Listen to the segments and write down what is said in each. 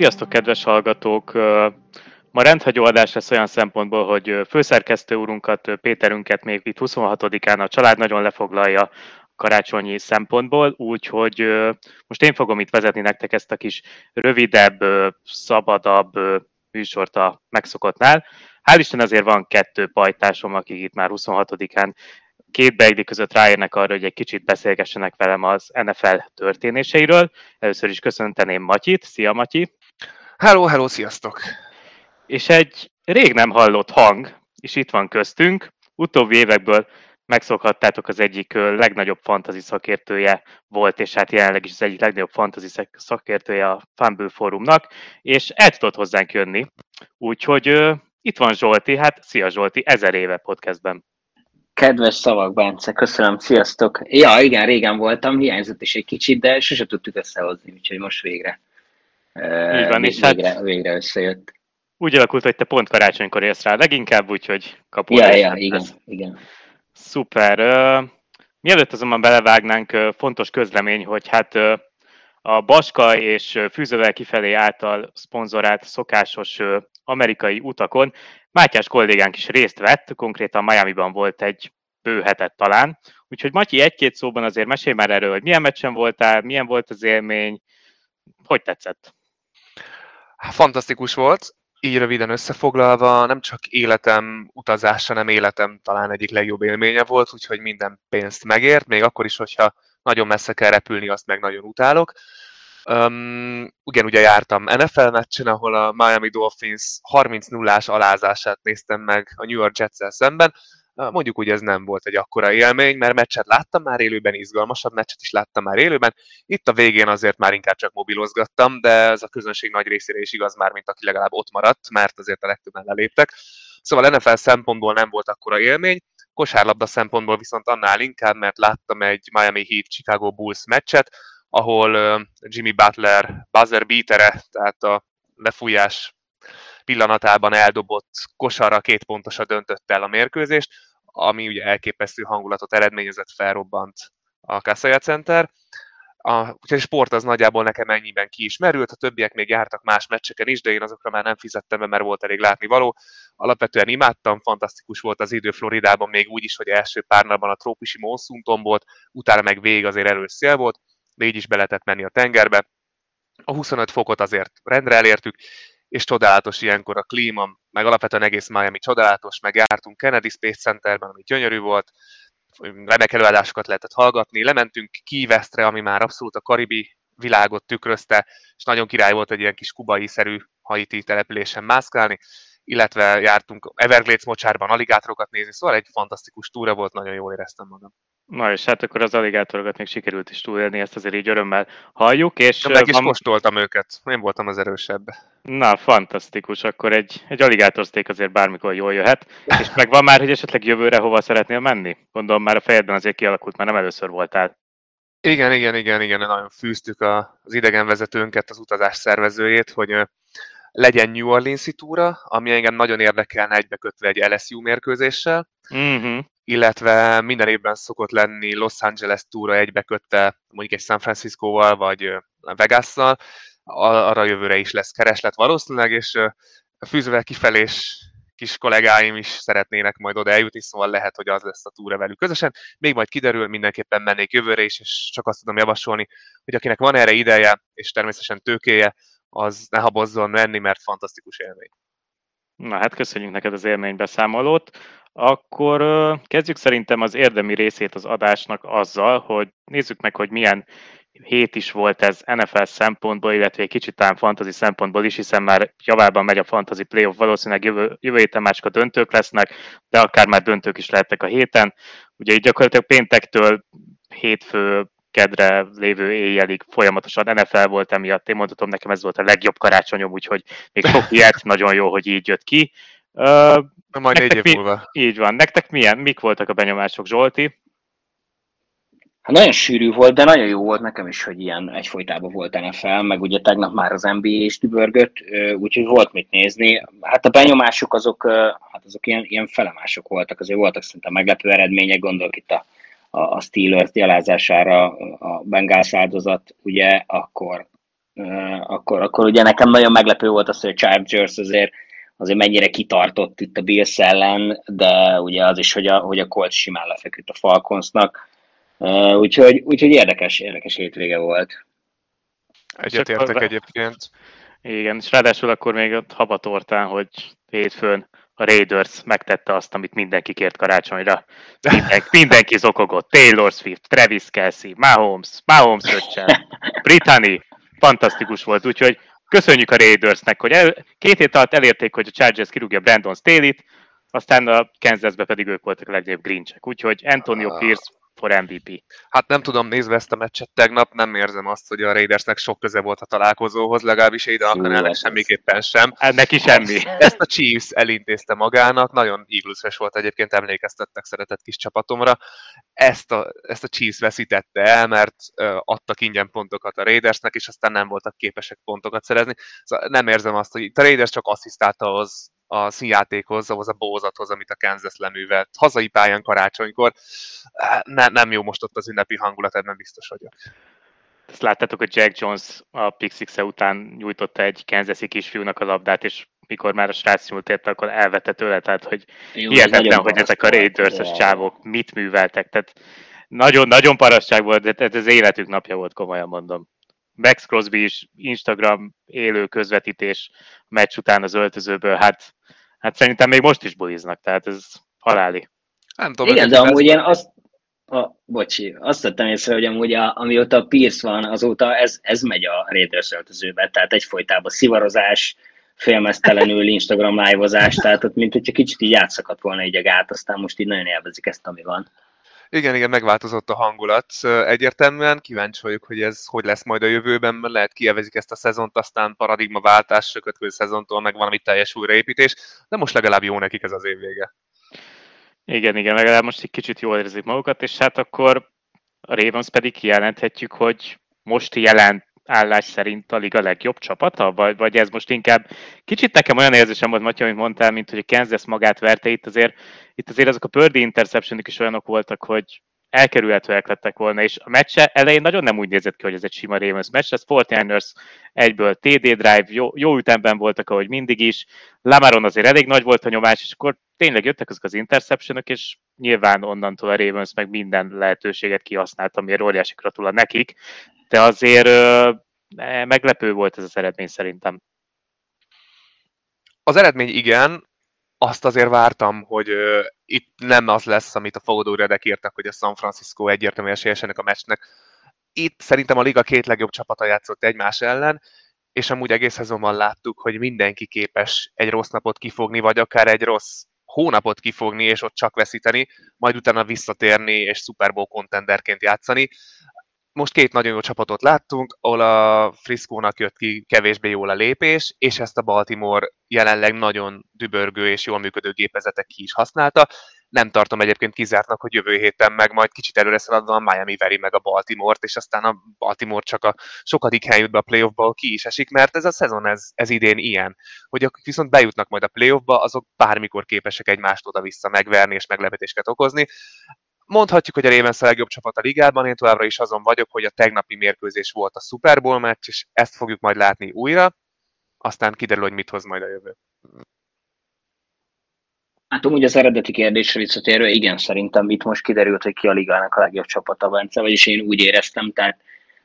Sziasztok, kedves hallgatók! Ma rendhagyó adás lesz olyan szempontból, hogy főszerkesztő úrunkat, Péterünket még itt 26-án a család nagyon lefoglalja karácsonyi szempontból, úgyhogy most én fogom itt vezetni nektek ezt a kis rövidebb, szabadabb műsort a megszokottnál. Hál' Isten azért van kettő pajtásom, akik itt már 26-án két beigli között ráérnek arra, hogy egy kicsit beszélgessenek velem az NFL történéseiről. Először is köszönteném Matyit. Szia, Matyi! Hello, hello, sziasztok! És egy rég nem hallott hang is itt van köztünk. Utóbbi évekből megszokhattátok az egyik legnagyobb fantasy szakértője volt, és hát jelenleg is az egyik legnagyobb fantasy szakértője a Fumble Forumnak, és el tudott hozzánk jönni. Úgyhogy uh, itt van Zsolti, hát szia Zsolti, ezer éve podcastben. Kedves szavak, Bence, köszönöm, sziasztok! Ja, igen, régen voltam, hiányzott is egy kicsit, de sose tudtuk összehozni, úgyhogy most végre. Így van, és végre, hát végre összejött. Úgy alakult, hogy te pont karácsonykor élsz rá leginkább, úgyhogy kapod. Ja, ja, igen, igen. Szuper. Mielőtt azonban belevágnánk, fontos közlemény, hogy hát a Baska és Fűzővel kifelé által szponzorált szokásos amerikai utakon Mátyás kollégánk is részt vett, konkrétan Miami-ban volt egy bő hetet talán. Úgyhogy Matyi, egy-két szóban azért mesélj már erről, hogy milyen meccsen voltál, milyen volt az élmény, hogy tetszett? Fantasztikus volt, így röviden összefoglalva, nem csak életem utazása, nem életem talán egyik legjobb élménye volt, úgyhogy minden pénzt megért, még akkor is, hogyha nagyon messze kell repülni, azt meg nagyon utálok. Um, igen, ugye jártam NFL meccsen, ahol a Miami Dolphins 30-0-ás alázását néztem meg a New York jets szemben. Mondjuk úgy ez nem volt egy akkora élmény, mert meccset láttam már élőben, izgalmasabb meccset is láttam már élőben. Itt a végén azért már inkább csak mobilozgattam, de ez a közönség nagy részére is igaz már, mint aki legalább ott maradt, mert azért a legtöbben leléptek. Szóval NFL szempontból nem volt akkora élmény, kosárlabda szempontból viszont annál inkább, mert láttam egy Miami Heat Chicago Bulls meccset, ahol Jimmy Butler buzzer beatere, tehát a lefújás pillanatában eldobott kosarra két pontosa döntött el a mérkőzést, ami ugye elképesztő hangulatot eredményezett, felrobbant a Kassaya Center. A, úgyhogy a sport az nagyjából nekem ennyiben ki is merült, a többiek még jártak más meccseken is, de én azokra már nem fizettem be, mert volt elég látni való. Alapvetően imádtam, fantasztikus volt az idő Floridában, még úgy is, hogy első pár napban a trópusi monszunton volt, utána meg végig azért erős szél volt, de így is be lehetett menni a tengerbe. A 25 fokot azért rendre elértük, és csodálatos ilyenkor a klíma, meg alapvetően egész Miami csodálatos, meg jártunk Kennedy Space Centerben, ami gyönyörű volt, remek előadásokat lehetett hallgatni, lementünk Key Westre, ami már abszolút a karibi világot tükrözte, és nagyon király volt egy ilyen kis kubai-szerű haiti településen mászkálni, illetve jártunk Everglades mocsárban aligátorokat nézni, szóval egy fantasztikus túra volt, nagyon jól éreztem magam. Na és hát akkor az aligátorokat még sikerült is túlélni, ezt azért így örömmel halljuk. És De meg is van... kóstoltam őket, én voltam az erősebb. Na, fantasztikus, akkor egy, egy aligátorszték azért bármikor jól jöhet. És meg van már, hogy esetleg jövőre hova szeretnél menni? Gondolom már a fejedben azért kialakult, már nem először voltál. Igen, igen, igen, igen, nagyon fűztük az idegenvezetőnket, az utazás szervezőjét, hogy legyen New Orleans-i túra, ami engem nagyon érdekelne egybekötve egy LSU mérkőzéssel, uh-huh. illetve minden évben szokott lenni Los Angeles túra egybekötte mondjuk egy San Francisco-val vagy Vegas-szal, arra jövőre is lesz kereslet valószínűleg, és fűzve kifelés kis kollégáim is szeretnének majd oda eljutni, szóval lehet, hogy az lesz a túra velük közösen. Még majd kiderül, mindenképpen mennék jövőre is, és csak azt tudom javasolni, hogy akinek van erre ideje, és természetesen tőkéje, az ne habozzon menni, mert fantasztikus élmény. Na hát köszönjük neked az élménybeszámolót. Akkor kezdjük szerintem az érdemi részét az adásnak azzal, hogy nézzük meg, hogy milyen hét is volt ez NFL szempontból, illetve egy kicsit talán fantasy szempontból is, hiszen már javában megy a fantasy playoff, valószínűleg jövő, jövő héten már csak a döntők lesznek, de akár már döntők is lehettek a héten. Ugye így gyakorlatilag péntektől hétfő kedre lévő éjjelig folyamatosan NFL volt emiatt. Én mondhatom, nekem ez volt a legjobb karácsonyom, úgyhogy még sok ilyet, nagyon jó, hogy így jött ki. Uh, Majd négy év múlva. Így van. Nektek milyen, mik voltak a benyomások, Zsolti? Hát nagyon sűrű volt, de nagyon jó volt nekem is, hogy ilyen egyfolytában volt NFL, meg ugye tegnap már az NBA is dübörgött, úgyhogy volt mit nézni. Hát a benyomások azok, hát azok ilyen, ilyen felemások voltak, azért voltak szerintem meglepő eredmények, gondolok itt a a, Steelers gyalázására a Bengals áldozat, ugye, akkor akkor, akkor ugye nekem nagyon meglepő volt az, hogy a Chargers azért, azért mennyire kitartott itt a Bills ellen, de ugye az is, hogy a, hogy a Colts simán lefeküdt a Falconsnak. Úgyhogy, úgyhogy érdekes, érdekes hétvége volt. Egyetértek egyébként. Igen, és ráadásul akkor még ott habatortán, hogy hétfőn a Raiders megtette azt, amit mindenki kért karácsonyra. Minden, mindenki zokogott. Taylor Swift, Travis Kelsey, Mahomes, Mahomes öccsen, Brittany. Fantasztikus volt, úgyhogy köszönjük a Raidersnek, hogy el, két hét alatt elérték, hogy a Chargers kirúgja Brandon Staley-t, aztán a Kansasbe pedig ők voltak a legnagyobb grincsek. Úgyhogy Antonio Pierce for MVP. Hát nem tudom, nézve ezt a meccset tegnap, nem érzem azt, hogy a Raidersnek sok köze volt a találkozóhoz, legalábbis ide a semmiképpen sem. Neki semmi. Ezt a Chiefs elintézte magának, nagyon eagles volt egyébként, emlékeztettek szeretett kis csapatomra. Ezt a, ezt a Chiefs veszítette el, mert adtak ingyen pontokat a Raidersnek, és aztán nem voltak képesek pontokat szerezni. Szóval nem érzem azt, hogy itt a Raiders csak asszisztálta az a színjátékhoz, ahhoz a bózathoz, amit a Kansas leművelt. Hazai pályán karácsonykor ne, nem jó most ott az ünnepi hangulat, ebben biztos vagyok. Ezt láttátok, hogy Jack Jones a Pixix -e után nyújtotta egy Kansas-i kisfiúnak a labdát, és mikor már a srác nyújt érte, akkor elvette tőle, tehát hogy jó, hihetetlen, hogy ezek a raiders csávok mit műveltek, tehát nagyon-nagyon parasság volt, de ez az életük napja volt, komolyan mondom. Max Crosby is Instagram élő közvetítés meccs után az öltözőből, hát Hát szerintem még most is buliznak, tehát ez haláli. Nem tudom, Igen, de amúgy én azt, a, bocsi, azt tettem észre, hogy amúgy a, amióta a Pierce van, azóta ez, ez megy a Raiders öltözőbe, tehát egyfolytában szivarozás, félmeztelenül Instagram live tehát ott mint hogyha kicsit így átszakadt volna egy a gát, aztán most így nagyon élvezik ezt, ami van. Igen, igen, megváltozott a hangulat. Egyértelműen kíváncsi vagyok, hogy ez hogy lesz majd a jövőben, mert lehet kielvezik ezt a szezont, aztán paradigmaváltás, következő szezontól meg valami teljes újraépítés, de most legalább jó nekik ez az év vége. Igen, igen, legalább most egy kicsit jól érzik magukat, és hát akkor a Ravens pedig kijelenthetjük, hogy most jelent állás szerint a liga legjobb csapata? Vagy, vagy ez most inkább kicsit nekem olyan érzésem volt, Matya, amit mondtál, mint hogy a Kansas magát verte itt azért, itt azért azok a Purdy interception is olyanok voltak, hogy elkerülhetőek lettek volna, és a meccse elején nagyon nem úgy nézett ki, hogy ez egy sima Ravens meccs, ez 49ers egyből TD drive, jó, jó ütemben voltak, ahogy mindig is, Lamaron azért elég nagy volt a nyomás, és akkor tényleg jöttek azok az interceptionok, és nyilván onnantól a Ravens meg minden lehetőséget kihasznált, amiért óriási gratula nekik, de azért meglepő volt ez az eredmény szerintem. Az eredmény igen, azt azért vártam, hogy uh, itt nem az lesz, amit a fogadó redek írtak, hogy a San Francisco egyértelműen esélyes ennek a meccsnek. Itt szerintem a liga két legjobb csapata játszott egymás ellen, és amúgy egész szezonban láttuk, hogy mindenki képes egy rossz napot kifogni, vagy akár egy rossz hónapot kifogni, és ott csak veszíteni, majd utána visszatérni, és Super Bowl contenderként játszani most két nagyon jó csapatot láttunk, ahol a Frisco-nak jött ki kevésbé jól a lépés, és ezt a Baltimore jelenleg nagyon dübörgő és jól működő gépezetek ki is használta. Nem tartom egyébként kizártnak, hogy jövő héten meg majd kicsit előre szaladva a Miami veri meg a Baltimore-t, és aztán a Baltimore csak a sokadik hely jut be a playoffba, ki is esik, mert ez a szezon ez, ez idén ilyen. Hogy akik viszont bejutnak majd a playoffba, azok bármikor képesek egymást oda-vissza megverni és meglepetéseket okozni. Mondhatjuk, hogy a Ravens a legjobb csapat a ligában, én továbbra is azon vagyok, hogy a tegnapi mérkőzés volt a Super Bowl meccs, és ezt fogjuk majd látni újra, aztán kiderül, hogy mit hoz majd a jövő. Hát úgy az eredeti kérdésre visszatérve, igen, szerintem itt most kiderült, hogy ki a ligának a legjobb csapata, Bence, vagyis én úgy éreztem, tehát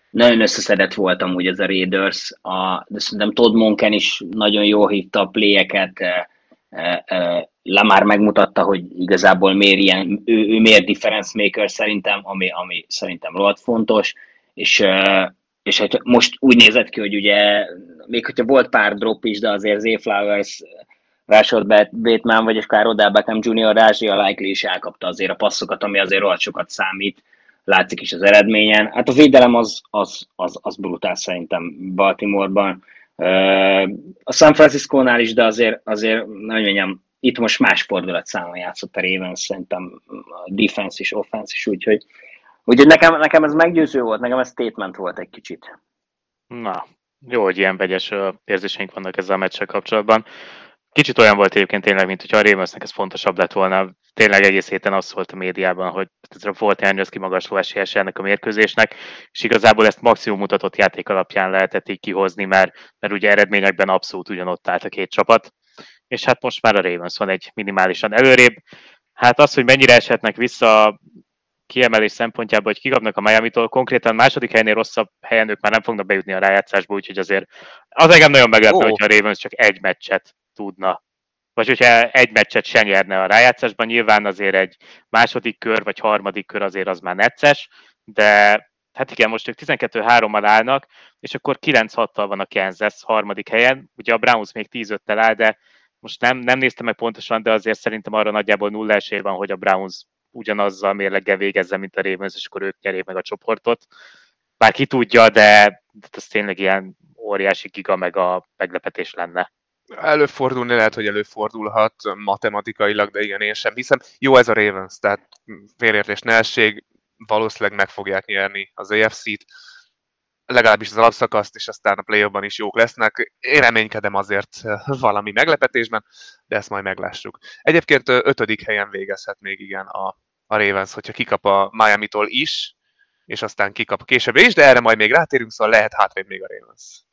nagyon összeszedett voltam úgy ez a Raiders, a, de szerintem Todd Monken is nagyon jól hívta a pléjeket, Lamar megmutatta, hogy igazából miért ilyen, ő, ő miért difference maker szerintem, ami, ami szerintem rohadt fontos, és, és hát most úgy nézett ki, hogy ugye, még hogyha volt pár drop is, de azért Zay Flowers, Rashford Bateman, vagy akár Odell Beckham Jr. Rázsia Likely is elkapta azért a passzokat, ami azért rohadt sokat számít, látszik is az eredményen. Hát a védelem az, az, az, az brutál szerintem Baltimoreban. A San Francisco-nál is, de azért, azért nagyon mondjam, itt most más fordulat számon játszott a Ravens, szerintem a defense is, offense is, úgyhogy, úgyhogy nekem, nekem ez meggyőző volt, nekem ez statement volt egy kicsit. Na, jó, hogy ilyen vegyes érzéseink vannak ezzel a meccsel kapcsolatban. Kicsit olyan volt egyébként tényleg, mint hogy a Ravensnek ez fontosabb lett volna. Tényleg egész héten az volt a médiában, hogy ez volt Andrews kimagasló esélyes ennek a mérkőzésnek, és igazából ezt maximum mutatott játék alapján lehetett így kihozni, mert, mert ugye eredményekben abszolút ugyanott állt a két csapat. És hát most már a Ravens van egy minimálisan előrébb. Hát az, hogy mennyire eshetnek vissza kiemelés szempontjából, hogy kikapnak a Miami-tól, konkrétan második helynél rosszabb helyen ők már nem fognak bejutni a rájátszásba, úgyhogy azért az engem nagyon meglepő, oh. hogyha a Ravens csak egy meccset tudna. Vagy hogyha egy meccset se nyerne a rájátszásban, nyilván azért egy második kör vagy harmadik kör azért az már necces, de hát igen, most ők 12-3-mal állnak, és akkor 9-6-tal van a Kansas harmadik helyen. Ugye a Browns még 10-5-tel áll, de most nem, nem néztem meg pontosan, de azért szerintem arra nagyjából nulla esély van, hogy a Browns ugyanazzal mérleggel végezze, mint a Ravens, és akkor ők nyerjék meg a csoportot. Bár ki tudja, de ez tényleg ilyen óriási giga meg a meglepetés lenne. Előfordulni lehet, hogy előfordulhat matematikailag, de igen, én sem hiszem. Jó ez a Ravens, tehát félértés ne valószínűleg meg fogják nyerni az AFC-t, legalábbis az alapszakaszt, és aztán a play is jók lesznek. Én reménykedem azért valami meglepetésben, de ezt majd meglássuk. Egyébként ötödik helyen végezhet még igen a, a Ravens, hogyha kikap a Miami-tól is, és aztán kikap később is, de erre majd még rátérünk, szóval lehet hátrébb még a Ravens.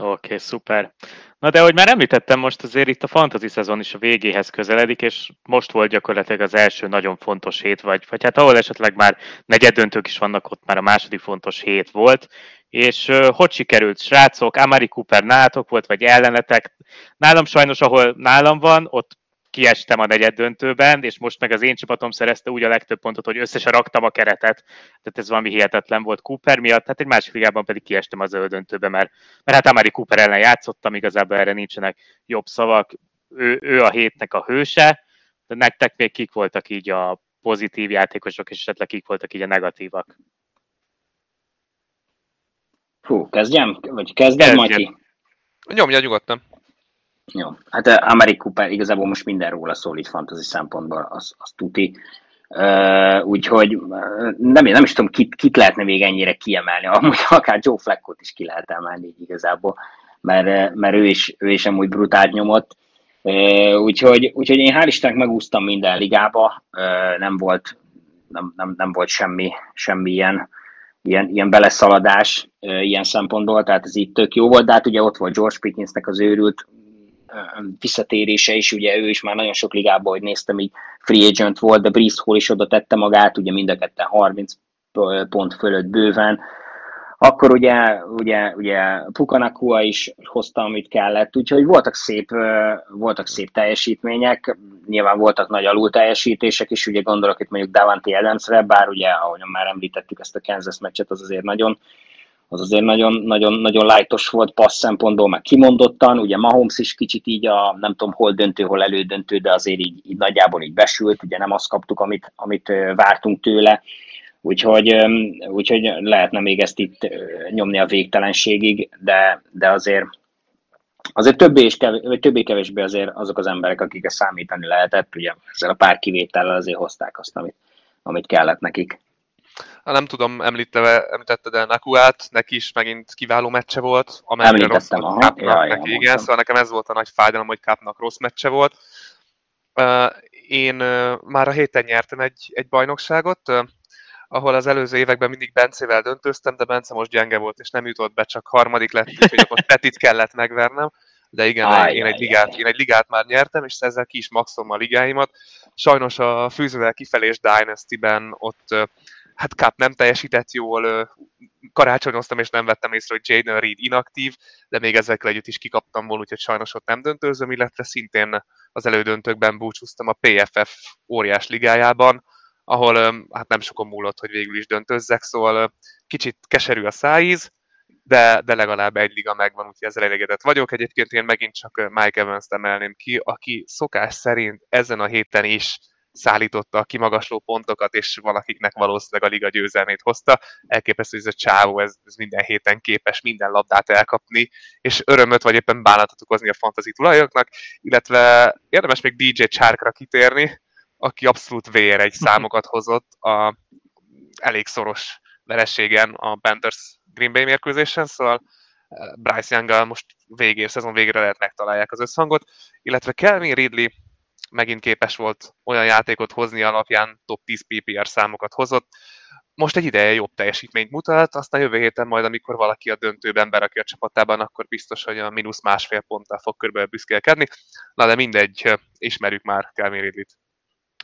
Oké, okay, szuper. Na de ahogy már említettem, most azért itt a fantasy szezon is a végéhez közeledik, és most volt gyakorlatilag az első nagyon fontos hét, vagy, vagy hát ahol esetleg már negyeddöntők is vannak, ott már a második fontos hét volt, és uh, hogy sikerült, srácok, Amari Cooper nálatok volt, vagy ellenetek? Nálam sajnos, ahol nálam van, ott kiestem a negyed döntőben, és most meg az én csapatom szerezte úgy a legtöbb pontot, hogy összesen raktam a keretet, tehát ez valami hihetetlen volt Cooper miatt, hát egy másik ligában pedig kiestem az zöld döntőbe, mert, mert hát Amari Cooper ellen játszottam, igazából erre nincsenek jobb szavak, ő, ő a hétnek a hőse, de nektek még kik voltak így a pozitív játékosok, és esetleg kik voltak így a negatívak? Hú, kezdjem? Vagy kezdem, Matyi? Nyomja nyugodtan. Jó, hát eh, Amerik Cooper igazából most minden róla szól itt fantasy szempontból, az, az tuti. Uh, úgyhogy uh, nem, nem is tudom, kit, kit lehetne még ennyire kiemelni, amúgy akár Joe Fleckot is ki lehet emelni igazából, mert, mert ő, is, ő is amúgy brutált nyomott. Uh, úgyhogy, úgyhogy én hál' Istennek megúsztam minden ligába, uh, nem volt, nem, nem, nem volt semmi, semmi ilyen, ilyen, ilyen beleszaladás ilyen szempontból, tehát ez itt tök jó volt, de hát ugye ott volt George Pitkinsnek az őrült visszatérése is, ugye ő is már nagyon sok ligában, hogy néztem, így free agent volt, de Breeze Hall is oda tette magát, ugye mind a ketten 30 pont fölött bőven, akkor ugye, ugye, ugye Pukanakua is hozta, amit kellett, úgyhogy voltak szép, voltak szép teljesítmények, nyilván voltak nagy alul teljesítések is, ugye gondolok itt mondjuk Davante Adamsre, bár ugye, ahogyan már említettük ezt a Kansas meccset, az azért nagyon az azért nagyon, nagyon, nagyon lájtos volt passz szempontból, meg kimondottan, ugye Mahomes is kicsit így a, nem tudom, hol döntő, hol elődöntő, de azért így, így nagyjából így besült, ugye nem azt kaptuk, amit, amit vártunk tőle, úgyhogy, úgyhogy lehetne még ezt itt nyomni a végtelenségig, de, de azért azért többé és kevés, vagy többé-kevésbé azért azok az emberek, akik számítani lehetett, ugye ezzel a pár kivétellel azért hozták azt, amit, amit kellett nekik. Nem tudom, említette, említetted el Nakuát, neki is megint kiváló meccse volt, amennyire rossz volt Kapnak ja, neki, igen, szóval nekem ez volt a nagy fájdalom, hogy Kapnak rossz meccse volt. Én már a héten nyertem egy, egy bajnokságot, ahol az előző években mindig Bencével döntöztem, de Bence most gyenge volt, és nem jutott be, csak harmadik lett, úgyhogy akkor Petit kellett megvernem. De igen, Áj, én, egy ligát, én egy ligát már nyertem, és ezzel ki is maxolom a ligáimat. Sajnos a fűzővel kifelés Dynasty-ben ott hát Cup nem teljesített jól, karácsonyoztam és nem vettem észre, hogy Jaden Reed inaktív, de még ezekkel együtt is kikaptam volna, úgyhogy sajnos ott nem döntőzöm, illetve szintén az elődöntőkben búcsúztam a PFF óriás ligájában, ahol hát nem sokon múlott, hogy végül is döntőzzek, szóval kicsit keserű a szájíz, de, de legalább egy liga megvan, úgyhogy ezzel elégedett vagyok. Egyébként én megint csak Mike Evans-t emelném ki, aki szokás szerint ezen a héten is szállította a kimagasló pontokat, és valakiknek valószínűleg a liga győzelmét hozta. Elképesztő, hogy ez a csávó, ez, ez minden héten képes minden labdát elkapni, és örömöt vagy éppen bánatot okozni a fantasy tulajoknak, illetve érdemes még DJ Csárkra kitérni, aki abszolút vér egy számokat hozott a elég szoros vereségen a Panthers Green Bay mérkőzésen, szóval Bryce young most végé, szezon végére lehet megtalálják az összhangot, illetve Kelvin Ridley megint képes volt olyan játékot hozni alapján, top 10 PPR számokat hozott, most egy ideje jobb teljesítményt mutat, aztán jövő héten majd, amikor valaki a döntőben berakja a csapatában, akkor biztos, hogy a mínusz másfél ponttal fog körülbelül büszkélkedni. Na de mindegy, ismerjük már Calvin Ridley-t.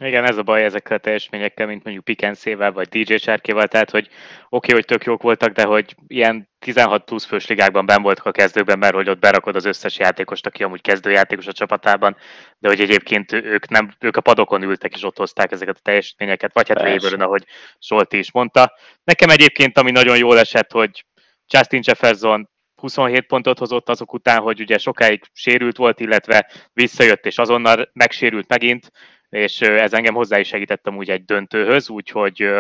Igen, ez a baj ezekkel a teljesményekkel, mint mondjuk Pikenszével vagy DJ Sárkéval, tehát hogy oké, okay, hogy tök jók voltak, de hogy ilyen 16 plusz fős ligákban ben voltak a kezdőkben, mert hogy ott berakod az összes játékost, aki amúgy kezdőjátékos a csapatában, de hogy egyébként ők, nem, ők a padokon ültek és ott hozták ezeket a teljesítményeket, vagy hát Weberön, ahogy Solti is mondta. Nekem egyébként, ami nagyon jól esett, hogy Justin Jefferson 27 pontot hozott azok után, hogy ugye sokáig sérült volt, illetve visszajött és azonnal megsérült megint, és ez engem hozzá is segítettem úgy egy döntőhöz, úgyhogy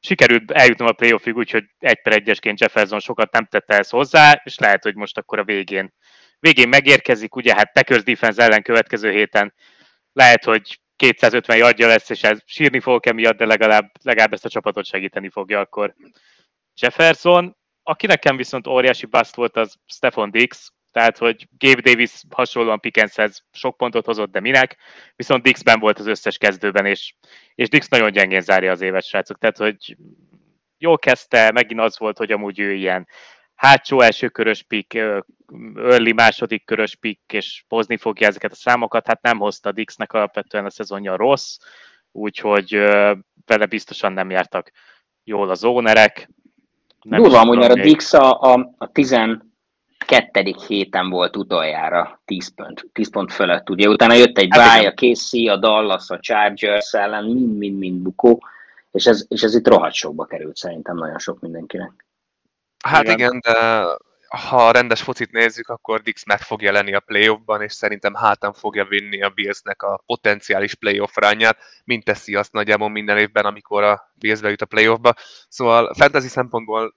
sikerült eljutnom a playoffig, úgyhogy egy per egyesként Jefferson sokat nem tette ezt hozzá, és lehet, hogy most akkor a végén, végén megérkezik, ugye hát Packers defense ellen következő héten lehet, hogy 250 adja lesz, és ez sírni fog emiatt, de legalább, legalább ezt a csapatot segíteni fogja akkor Jefferson. Aki nekem viszont óriási bust volt, az Stefan Dix, tehát hogy Gabe Davis hasonlóan Pickenshez sok pontot hozott, de minek, viszont Dixben volt az összes kezdőben, és, és Dix nagyon gyengén zárja az évet, srácok, tehát hogy jól kezdte, megint az volt, hogy amúgy ő ilyen hátsó első körös pick, early második körös pick, és hozni fogja ezeket a számokat, hát nem hozta Dixnek alapvetően a szezonja rossz, úgyhogy vele biztosan nem jártak jól az zónerek. Durva, amúgy, mert a Dix a, a, a 10 kettedik héten volt utoljára 10 pont, 10 pont fölött. Ugye utána jött egy hát báj, a Casey, a Dallas, a Chargers ellen, mind-mind-mind bukó, és ez, és ez itt rohadt sokba került szerintem nagyon sok mindenkinek. Hát igen, igen de ha rendes focit nézzük, akkor Dix meg fog jelenni a playoffban, és szerintem hátán fogja vinni a Billsnek a potenciális playoff rányát, mint teszi azt nagyjából minden évben, amikor a Bills bejut a playoffba. Szóval fantasy szempontból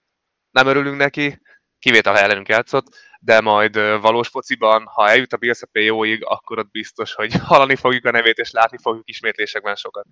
nem örülünk neki, kivétel, ha ellenünk játszott, de majd valós fociban, ha eljut a Bills a PO-ig, akkor ott biztos, hogy hallani fogjuk a nevét, és látni fogjuk ismétlésekben sokat.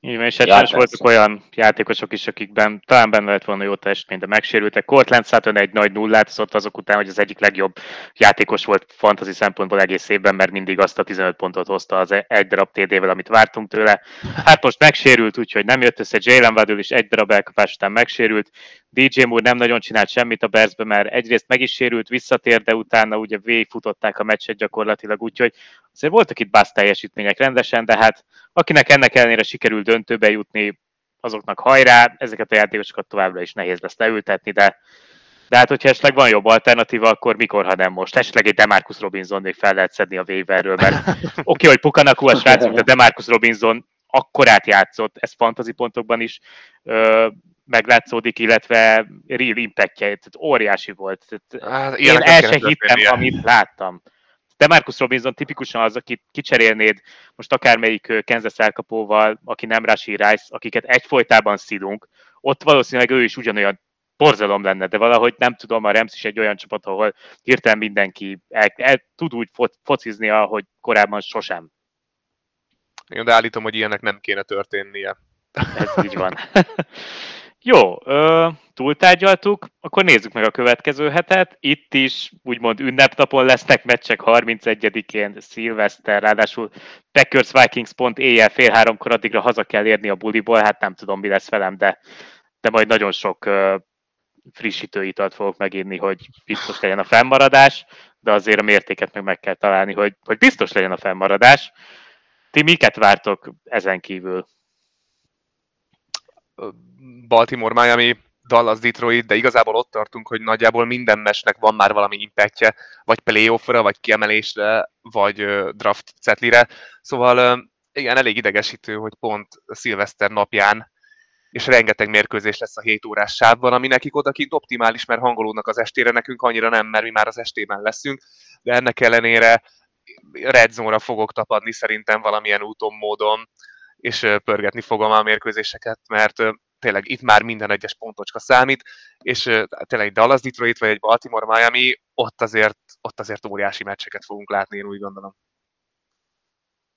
Igen, és hát ja, voltak olyan játékosok is, akikben talán benne lett volna jó teljesítmény, de megsérültek. Cortland Sutton egy nagy nullát szott azok után, hogy az egyik legjobb játékos volt fantasy szempontból egész évben, mert mindig azt a 15 pontot hozta az egy darab TD-vel, amit vártunk tőle. Hát most megsérült, úgyhogy nem jött össze. Jalen Waddle is egy darab elkapás után megsérült. DJ Moore nem nagyon csinált semmit a Bearsbe, mert egyrészt meg is sérült, visszatért, de utána ugye végigfutották a meccset gyakorlatilag, úgyhogy azért voltak itt bász teljesítmények rendesen, de hát akinek ennek ellenére sikerül döntőbe jutni, azoknak hajrá, ezeket a játékosokat továbbra is nehéz lesz leültetni, de, de hát, hogyha esetleg van jobb alternatíva, akkor mikor, ha nem most. Esetleg egy Demarcus Robinson még fel lehet szedni a waiverről, mert oké, okay, hogy Pukanaku a srác, de Demarcus Robinson akkorát játszott, ez fantasy pontokban is ö, meglátszódik, illetve real impactje, tehát óriási volt. Tehát hát, én el se hittem, amit láttam. De Marcus Robinson tipikusan az, akit kicserélnéd most akármelyik Kansas elkapóval, aki nem Rashi Rice, akiket egyfolytában szidunk, ott valószínűleg ő is ugyanolyan borzalom lenne, de valahogy nem tudom, a Rams is egy olyan csapat, ahol hirtelen mindenki el, el tud úgy fo- focizni, ahogy korábban sosem. Én de állítom, hogy ilyenek nem kéne történnie. Ez így van. Jó, ö, túltárgyaltuk, akkor nézzük meg a következő hetet. Itt is úgymond ünnepnapon lesznek meccsek 31-én, szilveszter, ráadásul Packers Vikings pont éjjel fél háromkor addigra haza kell érni a buliból, hát nem tudom mi lesz velem, de, de majd nagyon sok ö, frissítőitalt fogok megírni, hogy biztos legyen a fennmaradás, de azért a mértéket meg meg kell találni, hogy, hogy biztos legyen a fennmaradás. Ti miket vártok ezen kívül? Baltimore, Miami, Dallas, Detroit, de igazából ott tartunk, hogy nagyjából minden mesnek van már valami impactje, vagy playoffra, vagy kiemelésre, vagy draft cetlire. Szóval igen, elég idegesítő, hogy pont szilveszter napján és rengeteg mérkőzés lesz a 7 órás sávban, ami nekik odakint optimális, mert hangolódnak az estére, nekünk annyira nem, mert mi már az estében leszünk, de ennek ellenére red zone-ra fogok tapadni szerintem valamilyen úton, módon, és pörgetni fogom a mérkőzéseket, mert tényleg itt már minden egyes pontocska számít, és tényleg egy Dallas Detroit vagy egy Baltimore Miami, ott azért, ott azért óriási meccseket fogunk látni, én úgy gondolom.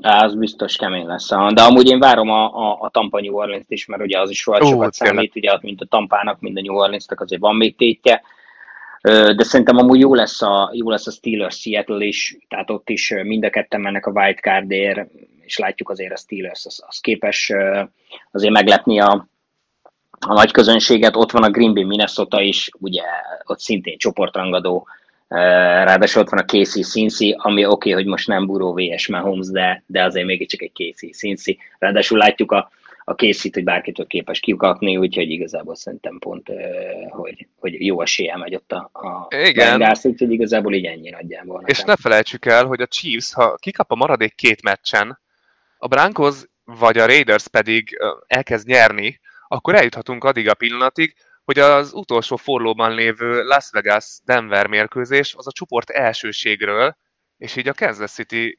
Az biztos kemény lesz. De amúgy én várom a, a, a Tampa New Orleans-t is, mert ugye az is soha sokat számít, ugye mint a Tampának, mind a New Orleans-nak azért van még tétje. De szerintem amúgy jó lesz a, jó lesz a Steelers Seattle is, tehát ott is mind a ketten mennek a wildcardért, és látjuk azért a Steelers, az, az képes azért meglepni a, a nagy közönséget. Ott van a Green Bay Minnesota is, ugye ott szintén csoportrangadó, ráadásul ott van a Casey Cincy, ami oké, okay, hogy most nem Buró VS Mahomes, de, de azért mégiscsak egy Casey Cincy. Ráadásul látjuk a, a készít, hogy bárkitől képes kikapni, úgyhogy igazából szerintem pont, hogy, hogy jó esélye megy ott a, a Igen. Bengals, úgyhogy igazából így ennyi nagyjából. És ne felejtsük el, hogy a Chiefs, ha kikap a maradék két meccsen, a Broncos vagy a Raiders pedig elkezd nyerni, akkor eljuthatunk addig a pillanatig, hogy az utolsó forlóban lévő Las Vegas-Denver mérkőzés az a csoport elsőségről, és így a Kansas City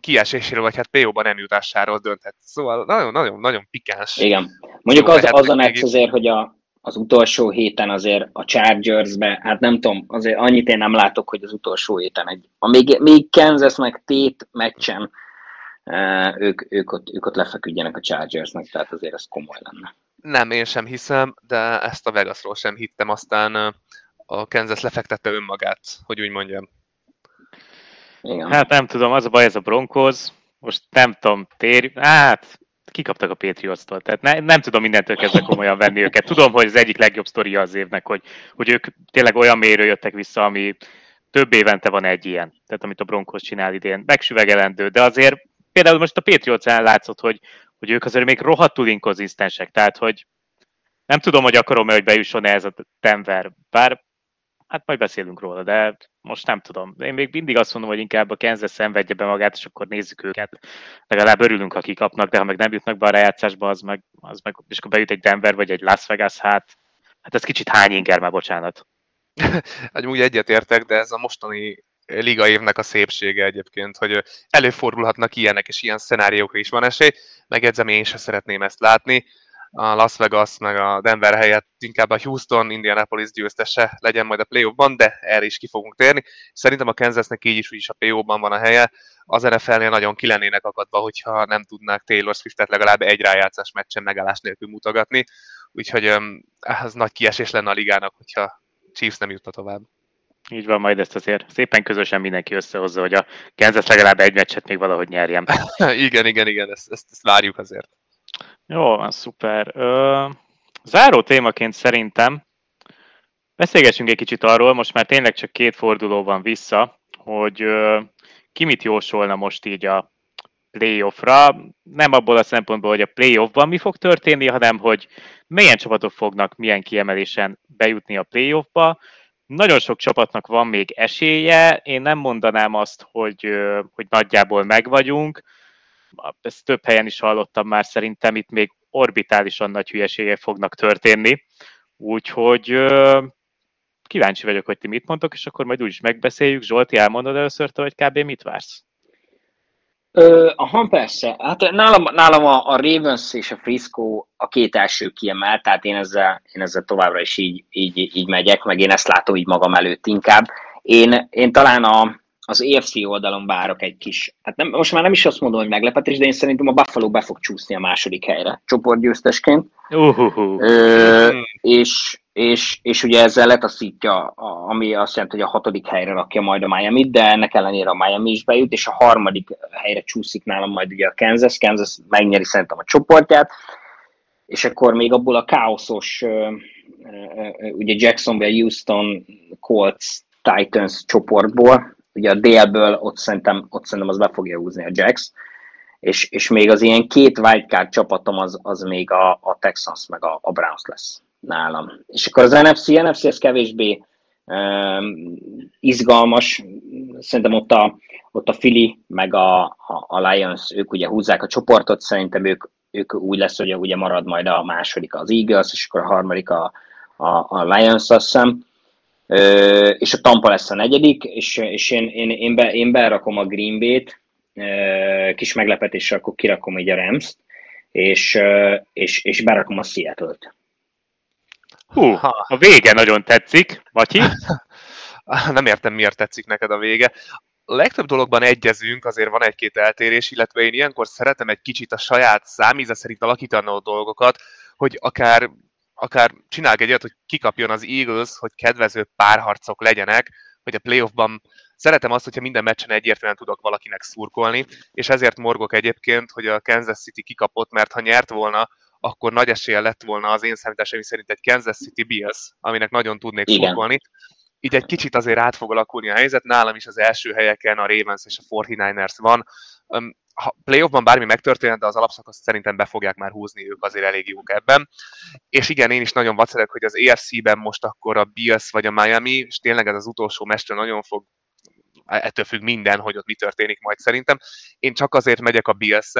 kieséséről, vagy hát PO-ban nem jutásáról dönthet. Szóval nagyon-nagyon pikáns. Igen. Mondjuk az, az a meccs azért, hogy a, az utolsó héten azért a Chargers-be, hát nem tudom, azért annyit én nem látok, hogy az utolsó héten egy, a még, még Kansas meg tét meccsen ők, ők, ott, ők ott lefeküdjenek a Chargersnek, tehát azért ez komoly lenne. Nem, én sem hiszem, de ezt a Vegasról sem hittem, aztán a Kansas lefektette önmagát, hogy úgy mondjam. Igen. Hát nem tudom, az a baj, ez a Broncos, most nem tudom, tér, hát kikaptak a Patriots-tól, tehát ne, nem tudom mindentől kezdve komolyan venni őket. Tudom, hogy az egyik legjobb sztoria az évnek, hogy, hogy ők tényleg olyan mélyről jöttek vissza, ami több évente van egy ilyen, tehát amit a Broncos csinál idén. Megsüvegelendő, de azért például most a patriots látszott, hogy, hogy ők azért még rohadtul inkonzisztensek, tehát hogy nem tudom, hogy akarom-e, hogy bejusson ez a Denver, bár hát majd beszélünk róla, de most nem tudom. Én még mindig azt mondom, hogy inkább a Kansas szenvedje be magát, és akkor nézzük őket. Legalább örülünk, ha kikapnak, de ha meg nem jutnak be a rájátszásba, az meg, az meg és akkor bejut egy Denver vagy egy Las Vegas, hát, hát ez kicsit hány inger már, bocsánat. Hát úgy egyetértek, de ez a mostani liga évnek a szépsége egyébként, hogy előfordulhatnak ilyenek, és ilyen szenáriókra is van esély. Megjegyzem, én sem szeretném ezt látni. A Las Vegas meg a Denver helyett inkább a Houston, Indianapolis győztese legyen majd a playoffban, de erre is ki fogunk térni. Szerintem a Kansasnek így is, úgyis a playoffban van a helye. Az NFL-nél nagyon ki lennének akadva, hogyha nem tudnák Taylor Swiftet legalább egy rájátszás meccsen megállás nélkül mutogatni. Úgyhogy ez nagy kiesés lenne a ligának, hogyha Chiefs nem jutna tovább. Így van, majd ezt azért szépen közösen mindenki összehozza, hogy a Kansas legalább egy meccset még valahogy nyerjem. igen, igen, igen, ezt, ezt, ezt várjuk azért. Jó, van, szuper. Ö, záró témaként szerintem beszélgessünk egy kicsit arról, most már tényleg csak két forduló van vissza, hogy ö, ki mit jósolna most így a playoffra. Nem abból a szempontból, hogy a playoffban mi fog történni, hanem hogy milyen csapatok fognak milyen kiemelésen bejutni a playoffba, nagyon sok csapatnak van még esélye, én nem mondanám azt, hogy, hogy nagyjából megvagyunk, ezt több helyen is hallottam már, szerintem itt még orbitálisan nagy hülyeségek fognak történni, úgyhogy kíváncsi vagyok, hogy ti mit mondtok, és akkor majd úgyis megbeszéljük. Zsolti, elmondod először, hogy kb. mit vársz? Ö, aha, persze. Hát nálam, nálam a, a Ravens és a Frisco a két első kiemelt, tehát én ezzel, én ezzel továbbra is így, így, így megyek, meg én ezt látom így magam előtt inkább. Én, én talán a, az EFC oldalon várok egy kis, hát nem, most már nem is azt mondom, hogy meglepetés, de én szerintem a Buffalo be fog csúszni a második helyre csoportgyőztesként. Uh-huh. Ö, és, és, és ugye ezzel letaszítja, ami azt jelenti, hogy a hatodik helyre rakja majd a miami de ennek ellenére a Miami is bejut, és a harmadik helyre csúszik nálam majd ugye a Kansas, Kansas megnyeri szerintem a csoportját, és akkor még abból a káoszos, ugye Jacksonville, Houston, Colts, Titans csoportból, ugye a délből ott szerintem, ott szerintem az be fogja húzni a Jacks, és, és még az ilyen két wildcard csapatom az, az még a, a Texans meg a, a Browns lesz nálam. És akkor az NFC, NFC ez kevésbé um, izgalmas, szerintem ott a, ott a Philly meg a, a, a Lions, ők ugye húzzák a csoportot, szerintem ők, ők úgy lesz, hogy ugye marad majd a második az Eagles, és akkor a harmadik a, a, a Lions, azt hiszem. És a Tampa lesz a negyedik, és, és én, én, én, be, én berakom a Green Bay-t, kis meglepetéssel akkor kirakom így a Rams-t, és, és, és berakom a Seattle-t. Hú, a vége nagyon tetszik, Matyi. Nem értem, miért tetszik neked a vége. A legtöbb dologban egyezünk, azért van egy-két eltérés, illetve én ilyenkor szeretem egy kicsit a saját számíze szerint alakítani a dolgokat, hogy akár akár csinálj egy olyat, hogy kikapjon az Eagles, hogy kedvező párharcok legyenek, hogy a playoffban szeretem azt, hogyha minden meccsen egyértelműen tudok valakinek szurkolni, és ezért morgok egyébként, hogy a Kansas City kikapott, mert ha nyert volna, akkor nagy esélye lett volna az én számításaim szerint egy Kansas City Bills, aminek nagyon tudnék Igen. szurkolni. Így egy kicsit azért át fog alakulni a helyzet, nálam is az első helyeken a Ravens és a 49ers van. Ha playoffban bármi megtörténhet, de az alapszakaszt szerintem be fogják már húzni, ők azért elég jók ebben. És igen, én is nagyon vacilek, hogy az EFC-ben most akkor a Bills vagy a Miami, és tényleg ez az utolsó mestre nagyon fog ettől függ minden, hogy ott mi történik majd szerintem. Én csak azért megyek a bills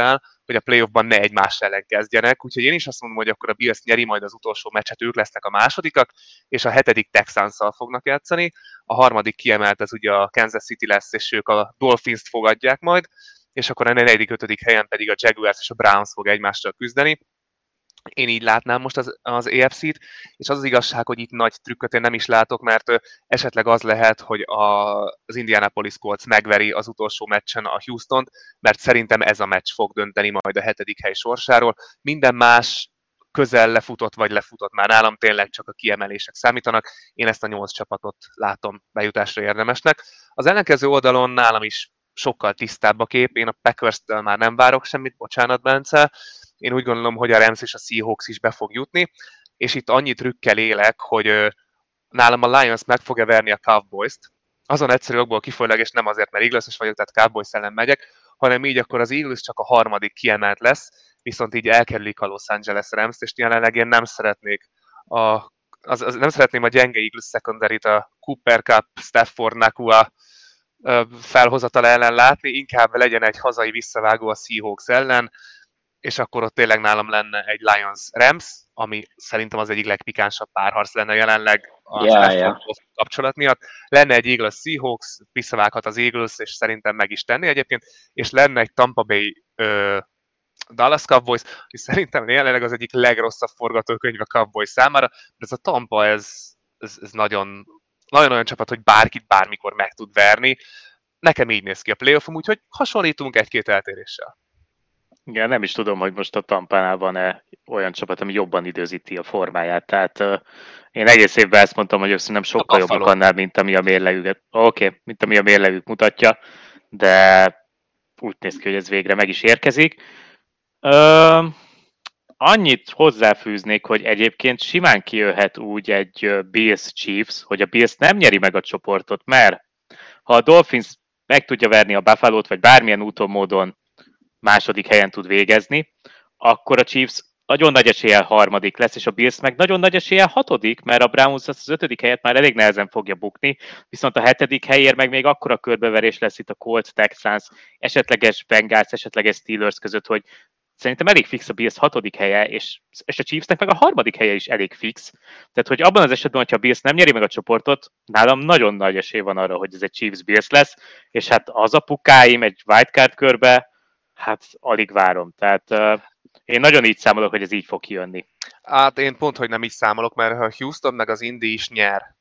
hogy a playoffban ne egymás ellen kezdjenek, úgyhogy én is azt mondom, hogy akkor a Bills nyeri majd az utolsó meccset, ők lesznek a másodikak, és a hetedik texans fognak játszani, a harmadik kiemelt ez ugye a Kansas City lesz, és ők a Dolphins-t fogadják majd, és akkor a negyedik, ötödik helyen pedig a Jaguars és a Browns fog egymással küzdeni. Én így látnám most az, az EFC-t, és az az igazság, hogy itt nagy trükköt én nem is látok, mert esetleg az lehet, hogy a, az Indianapolis Colts megveri az utolsó meccsen a Houston-t, mert szerintem ez a meccs fog dönteni majd a hetedik hely sorsáról. Minden más közel lefutott, vagy lefutott már nálam, tényleg csak a kiemelések számítanak. Én ezt a nyolc csapatot látom bejutásra érdemesnek. Az ellenkező oldalon nálam is sokkal tisztább a kép, én a Packers-től már nem várok semmit, bocsánat Bence, én úgy gondolom, hogy a Rams és a Seahawks is be fog jutni, és itt annyi trükkel élek, hogy nálam a Lions meg fogja verni a Cowboys-t, azon egyszerű okból kifolyólag, és nem azért, mert eagles vagyok, tehát Cowboys ellen megyek, hanem így akkor az Eagles csak a harmadik kiemelt lesz, viszont így elkerülik a Los Angeles rams és jelenleg én nem szeretnék a, az, az, nem szeretném a gyenge Eagles secondary a Cooper Cup, Stafford, Nakua felhozatal ellen látni, inkább legyen egy hazai visszavágó a Seahawks ellen, és akkor ott tényleg nálam lenne egy Lions-Rams, ami szerintem az egyik legpikánsabb párharc lenne jelenleg a yeah, yeah. kapcsolat miatt. Lenne egy Eagles Seahawks, visszavághat az Eagles, és szerintem meg is tenni egyébként, és lenne egy Tampa Bay ö, Dallas Cowboys, és szerintem jelenleg az egyik legrosszabb forgatókönyv a Cowboys számára, de ez a Tampa, ez, ez, ez nagyon, nagyon olyan csapat, hogy bárkit bármikor meg tud verni. Nekem így néz ki a playoffom, úgyhogy hasonlítunk egy-két eltéréssel. Igen, nem is tudom, hogy most a Tampánál van-e olyan csapat, ami jobban időzíti a formáját. Tehát uh, én egész évben ezt mondtam, hogy nem sokkal jobbak annál, mint ami a mérlegüket. Oké, okay, mint ami a mérlegük mutatja, de úgy néz ki, hogy ez végre meg is érkezik. Uh, annyit hozzáfűznék, hogy egyébként simán kijöhet úgy egy Bills Chiefs, hogy a Bills nem nyeri meg a csoportot, mert ha a Dolphins meg tudja verni a Buffalo-t, vagy bármilyen úton, módon második helyen tud végezni, akkor a Chiefs nagyon nagy eséllyel harmadik lesz, és a Bills meg nagyon nagy eséllyel hatodik, mert a Browns az ötödik helyet már elég nehezen fogja bukni, viszont a hetedik helyért meg még akkora körbeverés lesz itt a Colts, Texans, esetleges Bengals, esetleges Steelers között, hogy szerintem elég fix a Bills hatodik helye, és, és a Chiefsnek meg a harmadik helye is elég fix. Tehát, hogy abban az esetben, hogyha a Bills nem nyeri meg a csoportot, nálam nagyon nagy esély van arra, hogy ez egy Chiefs-Bills lesz, és hát az a pukáim egy wildcard körbe, hát alig várom. Tehát uh, én nagyon így számolok, hogy ez így fog kijönni. Hát én pont, hogy nem így számolok, mert ha Houston meg az Indy is nyer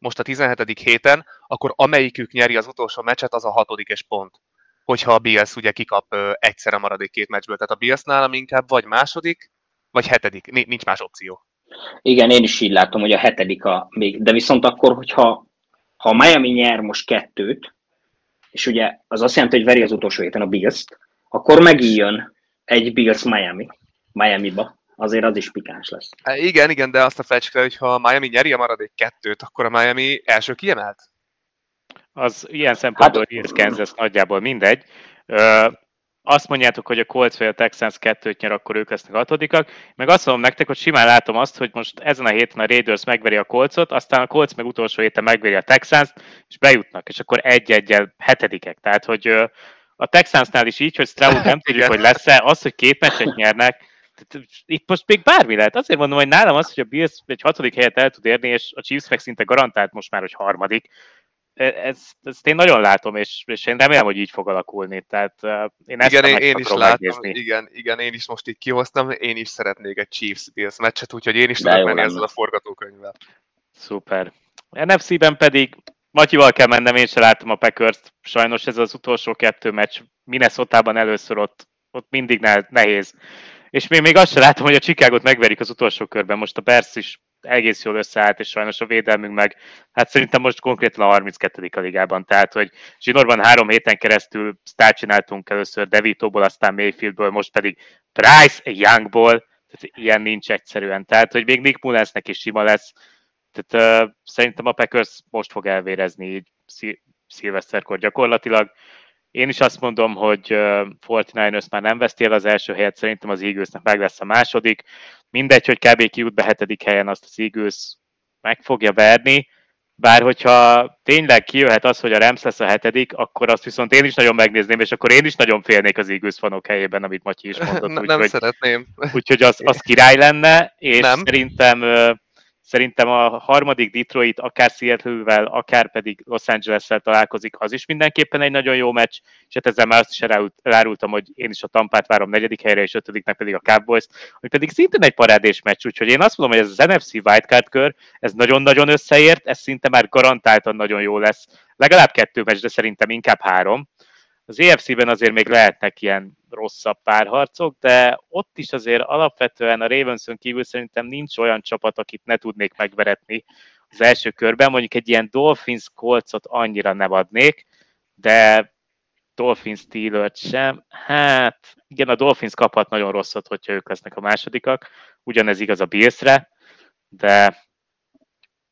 most a 17. héten, akkor amelyikük nyeri az utolsó meccset, az a hatodikes pont. Hogyha a Bills ugye kikap egyszerre maradék két meccsből. Tehát a Bills nálam inkább vagy második, vagy hetedik. Nincs más opció. Igen, én is így látom, hogy a hetedik a még. De viszont akkor, hogyha ha Miami nyer most kettőt, és ugye az azt jelenti, hogy veri az utolsó héten a bills akkor megijön egy Bills Miami, Miami-ba. Azért az is pikáns lesz. Há, igen, igen, de azt a el, hogy ha Miami nyeri a maradék kettőt, akkor a Miami első kiemelt? Az ilyen szempontból hát, Kansas nagyjából mindegy. Ö, azt mondjátok, hogy a Colts vagy a Texans kettőt nyer, akkor ők lesznek hatodikak. Meg azt mondom nektek, hogy simán látom azt, hogy most ezen a héten a Raiders megveri a Coltsot, aztán a Colts meg utolsó héten megveri a Texans, és bejutnak, és akkor egy-egyel hetedikek. Tehát, hogy a Texansnál is így, hogy Stroud nem tudjuk, hogy lesz-e, az, hogy két meccset nyernek, itt most még bármi lehet. Azért mondom, hogy nálam az, hogy a Bills egy hatodik helyet el tud érni, és a Chiefs meg szinte garantált most már, hogy harmadik. E, ezt, ezt én nagyon látom, és, és én remélem, hogy így fog alakulni. Tehát uh, én ezt igen, én, én is látom, igen, igen, én is most így kihoztam, én is szeretnék egy Chiefs-Bills meccset, úgyhogy én is tudok menni ezzel a forgatókönyvvel. Szuper. NFC-ben pedig Matyival kell mennem, én sem láttam a packers Sajnos ez az utolsó kettő meccs Minnesota-ban először ott, ott mindig nehéz És még, még azt sem látom, hogy a Chicago-t megverik az utolsó körben. Most a Bears is egész jól összeállt, és sajnos a védelmünk meg, hát szerintem most konkrétan a 32. a ligában, tehát, hogy zsinórban három héten keresztül sztát csináltunk először Devitóból, aztán Mayfieldből, most pedig Price Youngból, tehát ilyen nincs egyszerűen. Tehát, hogy még Nick Mullensnek is sima lesz, tehát uh, szerintem a Packers most fog elvérezni így szilveszterkor gyakorlatilag. Én is azt mondom, hogy uh, 49ers már nem veszti el az első helyet, szerintem az Eaglesnek meg lesz a második. Mindegy, hogy kb. kijut be hetedik helyen, azt az Eagles meg fogja verni, bár hogyha tényleg kijöhet az, hogy a Rams lesz a hetedik, akkor azt viszont én is nagyon megnézném, és akkor én is nagyon félnék az Eagles fanok helyében, amit Matyi is mondott. Úgy, nem hogy, szeretném. Úgyhogy az, az király lenne, és nem. szerintem Szerintem a harmadik Detroit akár Seattle-vel, akár pedig Los Angeles-szel találkozik, az is mindenképpen egy nagyon jó meccs, és hát ezzel már azt is elárultam, hogy én is a Tampát várom negyedik helyre, és ötödiknek pedig a Cowboys, hogy pedig szintén egy parádés meccs, úgyhogy én azt mondom, hogy ez az NFC wildcard kör, ez nagyon-nagyon összeért, ez szinte már garantáltan nagyon jó lesz. Legalább kettő meccs, de szerintem inkább három. Az EFC-ben azért még lehetnek ilyen rosszabb párharcok, de ott is azért alapvetően a Ravenson kívül szerintem nincs olyan csapat, akit ne tudnék megveretni az első körben. Mondjuk egy ilyen Dolphins kolcot annyira nem adnék, de Dolphins Steelers sem. Hát igen, a Dolphins kaphat nagyon rosszat, hogyha ők lesznek a másodikak. Ugyanez igaz a Billsre, de,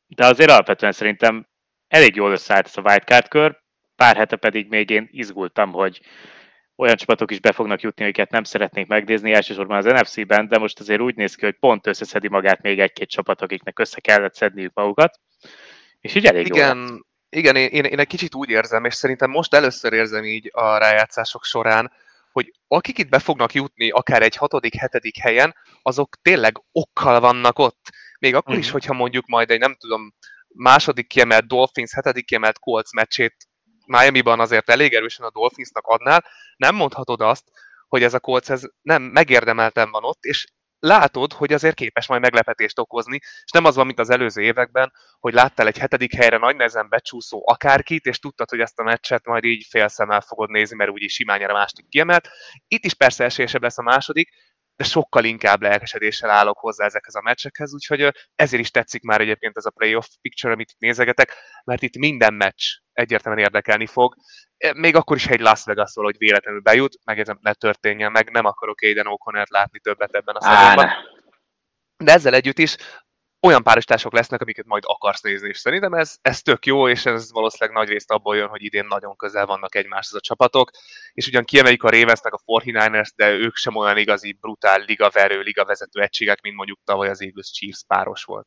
de azért alapvetően szerintem elég jól összeállt ez a wildcard kör. Pár hete pedig még én izgultam, hogy olyan csapatok is be fognak jutni, amiket nem szeretnék megnézni, elsősorban az NFC-ben, de most azért úgy néz ki, hogy pont összeszedi magát még egy-két csapat, akiknek össze kellett szedniük magukat. És így elég Igen, jó igen, én, én, én egy kicsit úgy érzem, és szerintem most először érzem így a rájátszások során, hogy akik itt be fognak jutni akár egy hatodik, hetedik helyen, azok tényleg okkal vannak ott. Még akkor uh-huh. is, mhm. hogyha mondjuk majd egy nem tudom, második kiemelt Dolphins, hetedik kiemelt Colts meccsét Miami-ban azért elég erősen a Dolphinsnak adnál, nem mondhatod azt, hogy ez a Colts ez nem megérdemelten van ott, és látod, hogy azért képes majd meglepetést okozni, és nem az van, mint az előző években, hogy láttál egy hetedik helyre nagy nehezen becsúszó akárkit, és tudtad, hogy ezt a meccset majd így félszemmel fogod nézni, mert úgyis simán nyer a második kiemelt. Itt is persze esélyesebb lesz a második, de sokkal inkább lelkesedéssel állok hozzá ezekhez a meccsekhez, úgyhogy ezért is tetszik már egyébként ez a playoff picture, amit itt nézegetek, mert itt minden meccs egyértelműen érdekelni fog. Még akkor is, ha egy Las vegas hogy véletlenül bejut, meg ez ne történjen meg, nem akarok Aiden o'Connor látni többet ebben a szezonban. De ezzel együtt is olyan párosítások lesznek, amiket majd akarsz nézni, és szerintem ez, ez tök jó, és ez valószínűleg nagy részt abból jön, hogy idén nagyon közel vannak egymáshoz a csapatok, és ugyan kiemeljük a ravens a 49ers, de ők sem olyan igazi brutál ligaverő, ligavezető egységek, mint mondjuk tavaly az Eagles Chiefs páros volt.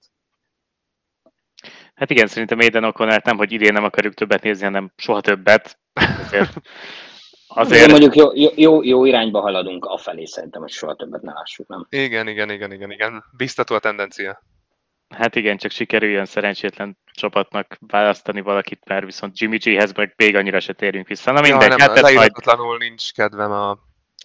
Hát igen, szerintem Aiden o'Connor nem, hogy idén nem akarjuk többet nézni, hanem soha többet. Azért, azért... mondjuk jó, jó, jó, irányba haladunk afelé, szerintem, hogy soha többet ne lássuk, nem? Igen, igen, igen, igen, igen. Biztató a tendencia. Hát igen, csak sikerüljön szerencsétlen csapatnak választani valakit, mert viszont Jimmy G-hez meg még annyira se térünk vissza. Na mindegy, ja, nem, hát majd... nincs kedvem a,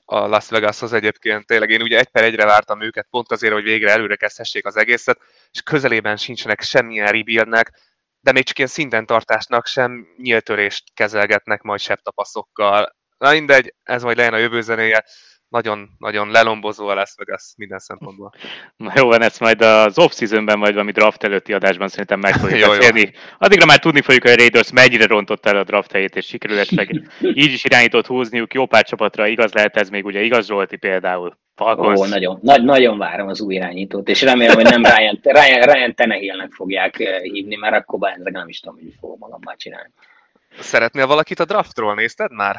a Las Vegashoz egyébként. Tényleg én ugye egy per egyre vártam őket, pont azért, hogy végre előre kezdhessék az egészet, és közelében sincsenek semmilyen rebuildnek, de még csak ilyen szinten tartásnak sem nyíltörést kezelgetnek majd sebb tapaszokkal. Na mindegy, ez majd legyen a jövő zenéje nagyon-nagyon lelombozó a Las Vegas minden szempontból. Na jó van, ezt majd az off-seasonben, majd valami draft előtti adásban szerintem meg fogjuk beszélni. Addigra már tudni fogjuk, hogy a Raiders mennyire rontott el a draft helyét, és sikerül esetleg így is irányított húzniuk jó pár csapatra. Igaz lehet ez még, ugye igaz Zsolti például. Falcons. Ó, nagyon, na, nagyon várom az új irányítót, és remélem, hogy nem Ryan, Ryan, Ryan Tenehillnek fogják eh, hívni, mert akkor bár nem is tudom, hogy fogom magammal csinálni. Szeretnél valakit a draftról, nézted már?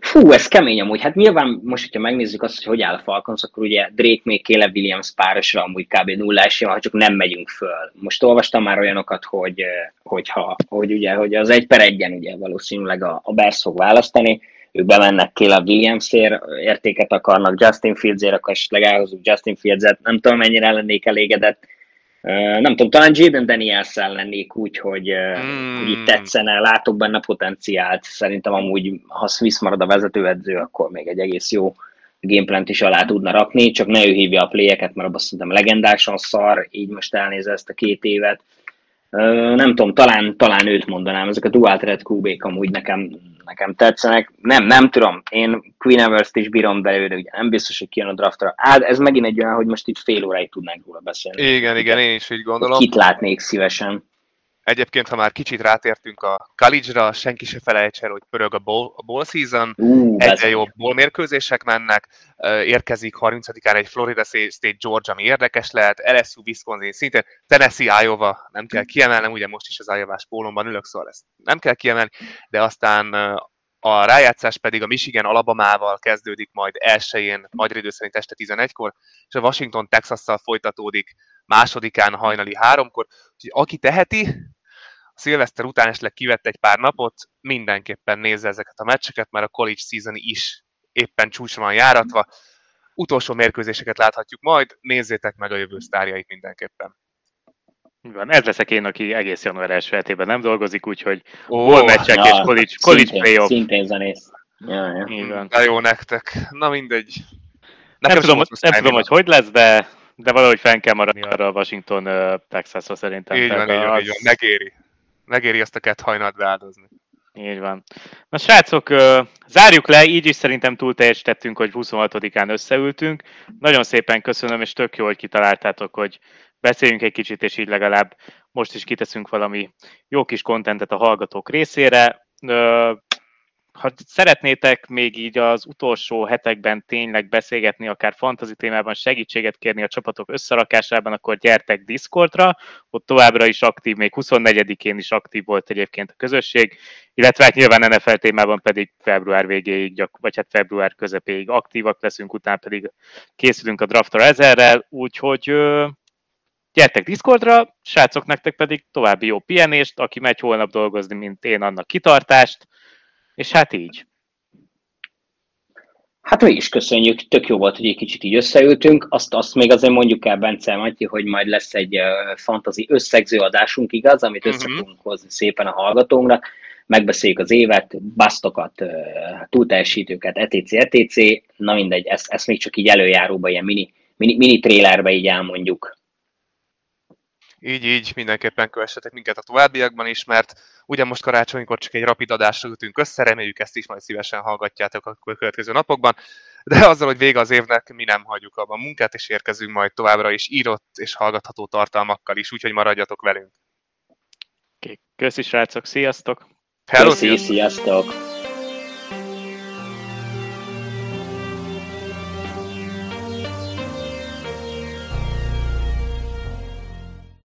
Fú, ez kemény amúgy. Hát nyilván most, hogyha megnézzük azt, hogy hogy áll a Falcons, akkor ugye Drake még Caleb Williams párosra amúgy kb. nullás, ha csak nem megyünk föl. Most olvastam már olyanokat, hogy, hogyha, hogy ugye, hogy az egy per egyen ugye valószínűleg a, a Bears fog választani, ők bemennek Caleb Williamsért, értéket akarnak Justin Fieldsért, akkor esetleg elhozunk Justin Fields-et, nem tudom mennyire lennék elégedett, nem tudom, talán Jaden daniels lennék úgy, hogy, mm. hogy itt tetszene, látok benne potenciált. Szerintem amúgy, ha Swiss marad a vezetőedző, akkor még egy egész jó gameplant is alá tudna rakni, csak ne ő hívja a playeket, mert abban szerintem legendásan szar, így most elnézve ezt a két évet. Nem tudom, talán, talán őt mondanám, ezek a dual threat QB-k amúgy nekem, nekem tetszenek. Nem, nem tudom, én Queen Evers-t is bírom belőle, ugye nem biztos, hogy kijön a draftra. Á, ez megint egy olyan, hogy most itt fél óráig tudnánk róla beszélni. Igen, igen, én is így gondolom. Kit látnék szívesen. Egyébként, ha már kicsit rátértünk a college-ra, senki se felejts el, hogy pörög a bowl, a bowl season, uh, egyre jobb bowl mérkőzések mennek, érkezik 30-án egy Florida State Georgia, ami érdekes lehet, LSU, Wisconsin szintén, Tennessee, Iowa, nem kell kiemelnem, ugye most is az Iowa-s pólomban ülök, szóval ezt nem kell kiemelni, de aztán a rájátszás pedig a Michigan Alabamával kezdődik majd elsőjén, magyar idő szerint este 11-kor, és a Washington Texasszal folytatódik másodikán hajnali háromkor. Úgyhogy aki teheti, szilveszter után esetleg kivett egy pár napot, mindenképpen nézze ezeket a meccseket, mert a college season is éppen csúcsra van járatva. Utolsó mérkőzéseket láthatjuk majd, nézzétek meg a jövő sztárjait mindenképpen. Van, ez leszek én, aki egész január első hetében nem dolgozik, úgyhogy oh, meccsek ja, és college, college szintén, playoff. Szintén zenész. Ja, ja. Így De jó nektek. Na mindegy. Nekem nem tudom, nem tudom hogy hogy lesz, de, de valahogy fenn kell maradni arra a Washington Texasra szerintem. Így van, így van, az... így van. Megéri megéri azt a kett hajnalt beáldozni. Így van. Na srácok, zárjuk le, így is szerintem túl teljesítettünk, hogy 26-án összeültünk. Nagyon szépen köszönöm, és tök jó, hogy kitaláltátok, hogy beszéljünk egy kicsit, és így legalább most is kiteszünk valami jó kis kontentet a hallgatók részére ha szeretnétek még így az utolsó hetekben tényleg beszélgetni, akár fantasy témában segítséget kérni a csapatok összerakásában, akkor gyertek Discordra, ott továbbra is aktív, még 24-én is aktív volt egyébként a közösség, illetve hát nyilván NFL témában pedig február végéig, vagy hát február közepéig aktívak leszünk, utána pedig készülünk a draftra ezerrel, úgyhogy gyertek Discordra, srácok, nektek pedig további jó pihenést, aki megy holnap dolgozni, mint én, annak kitartást, és hát így. Hát mi is köszönjük, tök jó volt, hogy egy kicsit így összeültünk. Azt, azt még azért mondjuk el, Bence Matyi, hogy majd lesz egy uh, fantazi összegző adásunk, igaz, amit uh-huh. össze fogunk hozni szépen a hallgatónknak. Megbeszéljük az évet, basztokat, uh, túlteljesítőket, etc. etc. Na mindegy, ezt, ezt még csak így előjáróba, ilyen mini, mini, mini trélerbe így elmondjuk. Így, így, mindenképpen kövessetek minket a továbbiakban is, mert ugye most karácsonykor csak egy rapid adásra ütünk össze, reméljük ezt is majd szívesen hallgatjátok a következő napokban, de azzal, hogy vége az évnek, mi nem hagyjuk abban a munkát, és érkezünk majd továbbra is írott és hallgatható tartalmakkal is, úgyhogy maradjatok velünk. Köszi srácok, sziasztok! Hello, Köszi, sziasztok!